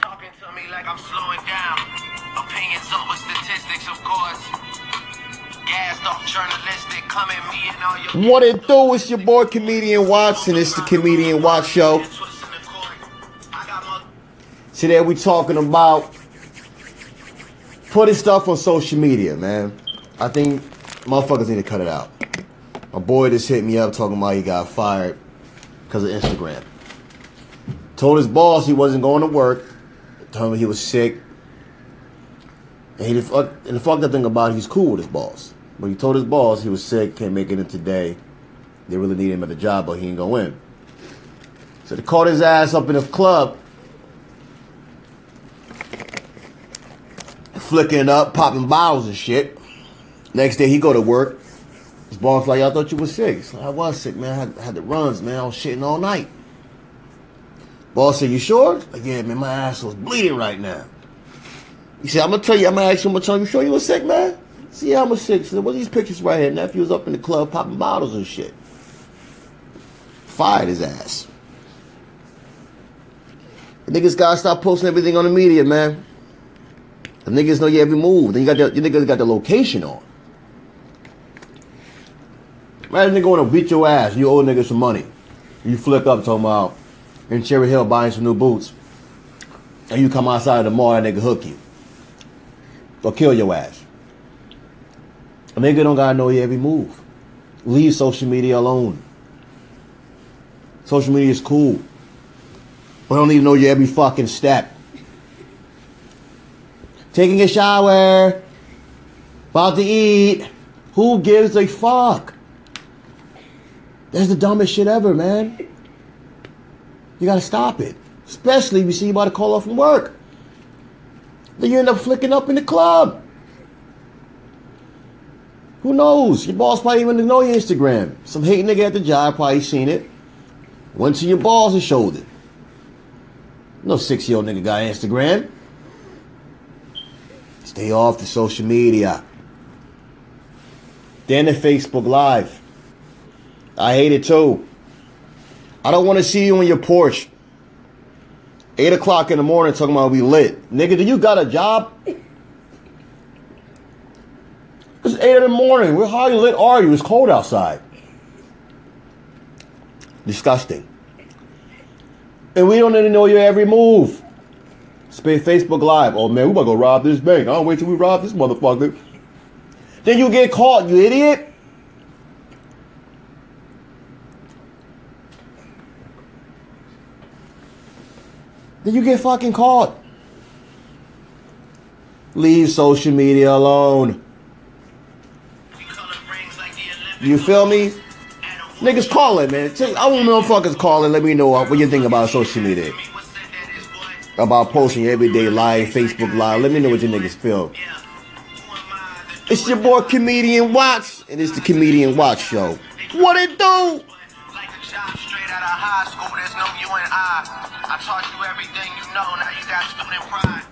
talking to me like I'm slowing down. Opinions over statistics, of course. Gassed off journalistic, come at me and all your What it do? It's your boy Comedian Watson. It's the Comedian Watch Show. Today we're talking about putting stuff on social media, man. I think motherfuckers need to cut it out. My boy just hit me up talking about he got fired because of Instagram. Told his boss he wasn't going to work. Told him he was sick. And, he, and the fucked up thing about it, he's cool with his boss. But he told his boss he was sick, can't make it in today. They really need him at the job, but he ain't go in. So they called his ass up in the club flicking up, popping bottles and shit. Next day he go to work. His boss like, I thought you was sick. Like, I was sick, man. I had, I had the runs, man. I was shitting all night. Boss said, you sure? Like, yeah, man, my ass was bleeding right now. He said, I'm gonna tell you, I'm gonna ask you, I'm gonna tell you, sure you was sick, man? See, I'm a sick. So what are these pictures right here? Nephew was up in the club popping bottles and shit. Fired his ass. The niggas gotta stop posting everything on the media, man. The niggas know your every move. Then you got the, you niggas got the location on. Imagine nigga wanna beat your ass. You owe niggas some money. You flick up talking about in Cherry Hill buying some new boots. And you come outside of the mall and nigga hook you. Or kill your ass. A nigga don't gotta know your every move. Leave social media alone. Social media is cool. But don't need to know your every fucking step. Taking a shower. About to eat. Who gives a fuck? That's the dumbest shit ever, man. You gotta stop it. Especially if you see you about to call off from work. Then you end up flicking up in the club. Who knows? Your boss probably even know your Instagram. Some hate nigga at the job probably seen it. Went to your balls and showed it. No six year old nigga got Instagram. Stay off the social media. Then the Facebook Live. I hate it too. I don't want to see you on your porch. 8 o'clock in the morning talking about we lit. Nigga, do you got a job? It's 8 in the morning. Where how lit are you? It's cold outside. Disgusting. And we don't even know your every move. Spay Facebook Live. Oh man, we about to go rob this bank. I don't wait till we rob this motherfucker. Then you get caught, you idiot. Then you get fucking caught. Leave social media alone. You feel me? Niggas call it, man. I want motherfuckers call let me know what you think about social media. About posting your everyday life, Facebook live. Let me know what you niggas feel. It's your boy Comedian Watts, and it's the Comedian Watch Show. What it do? High school, there's no you and I. I taught you everything you know, now you got student pride.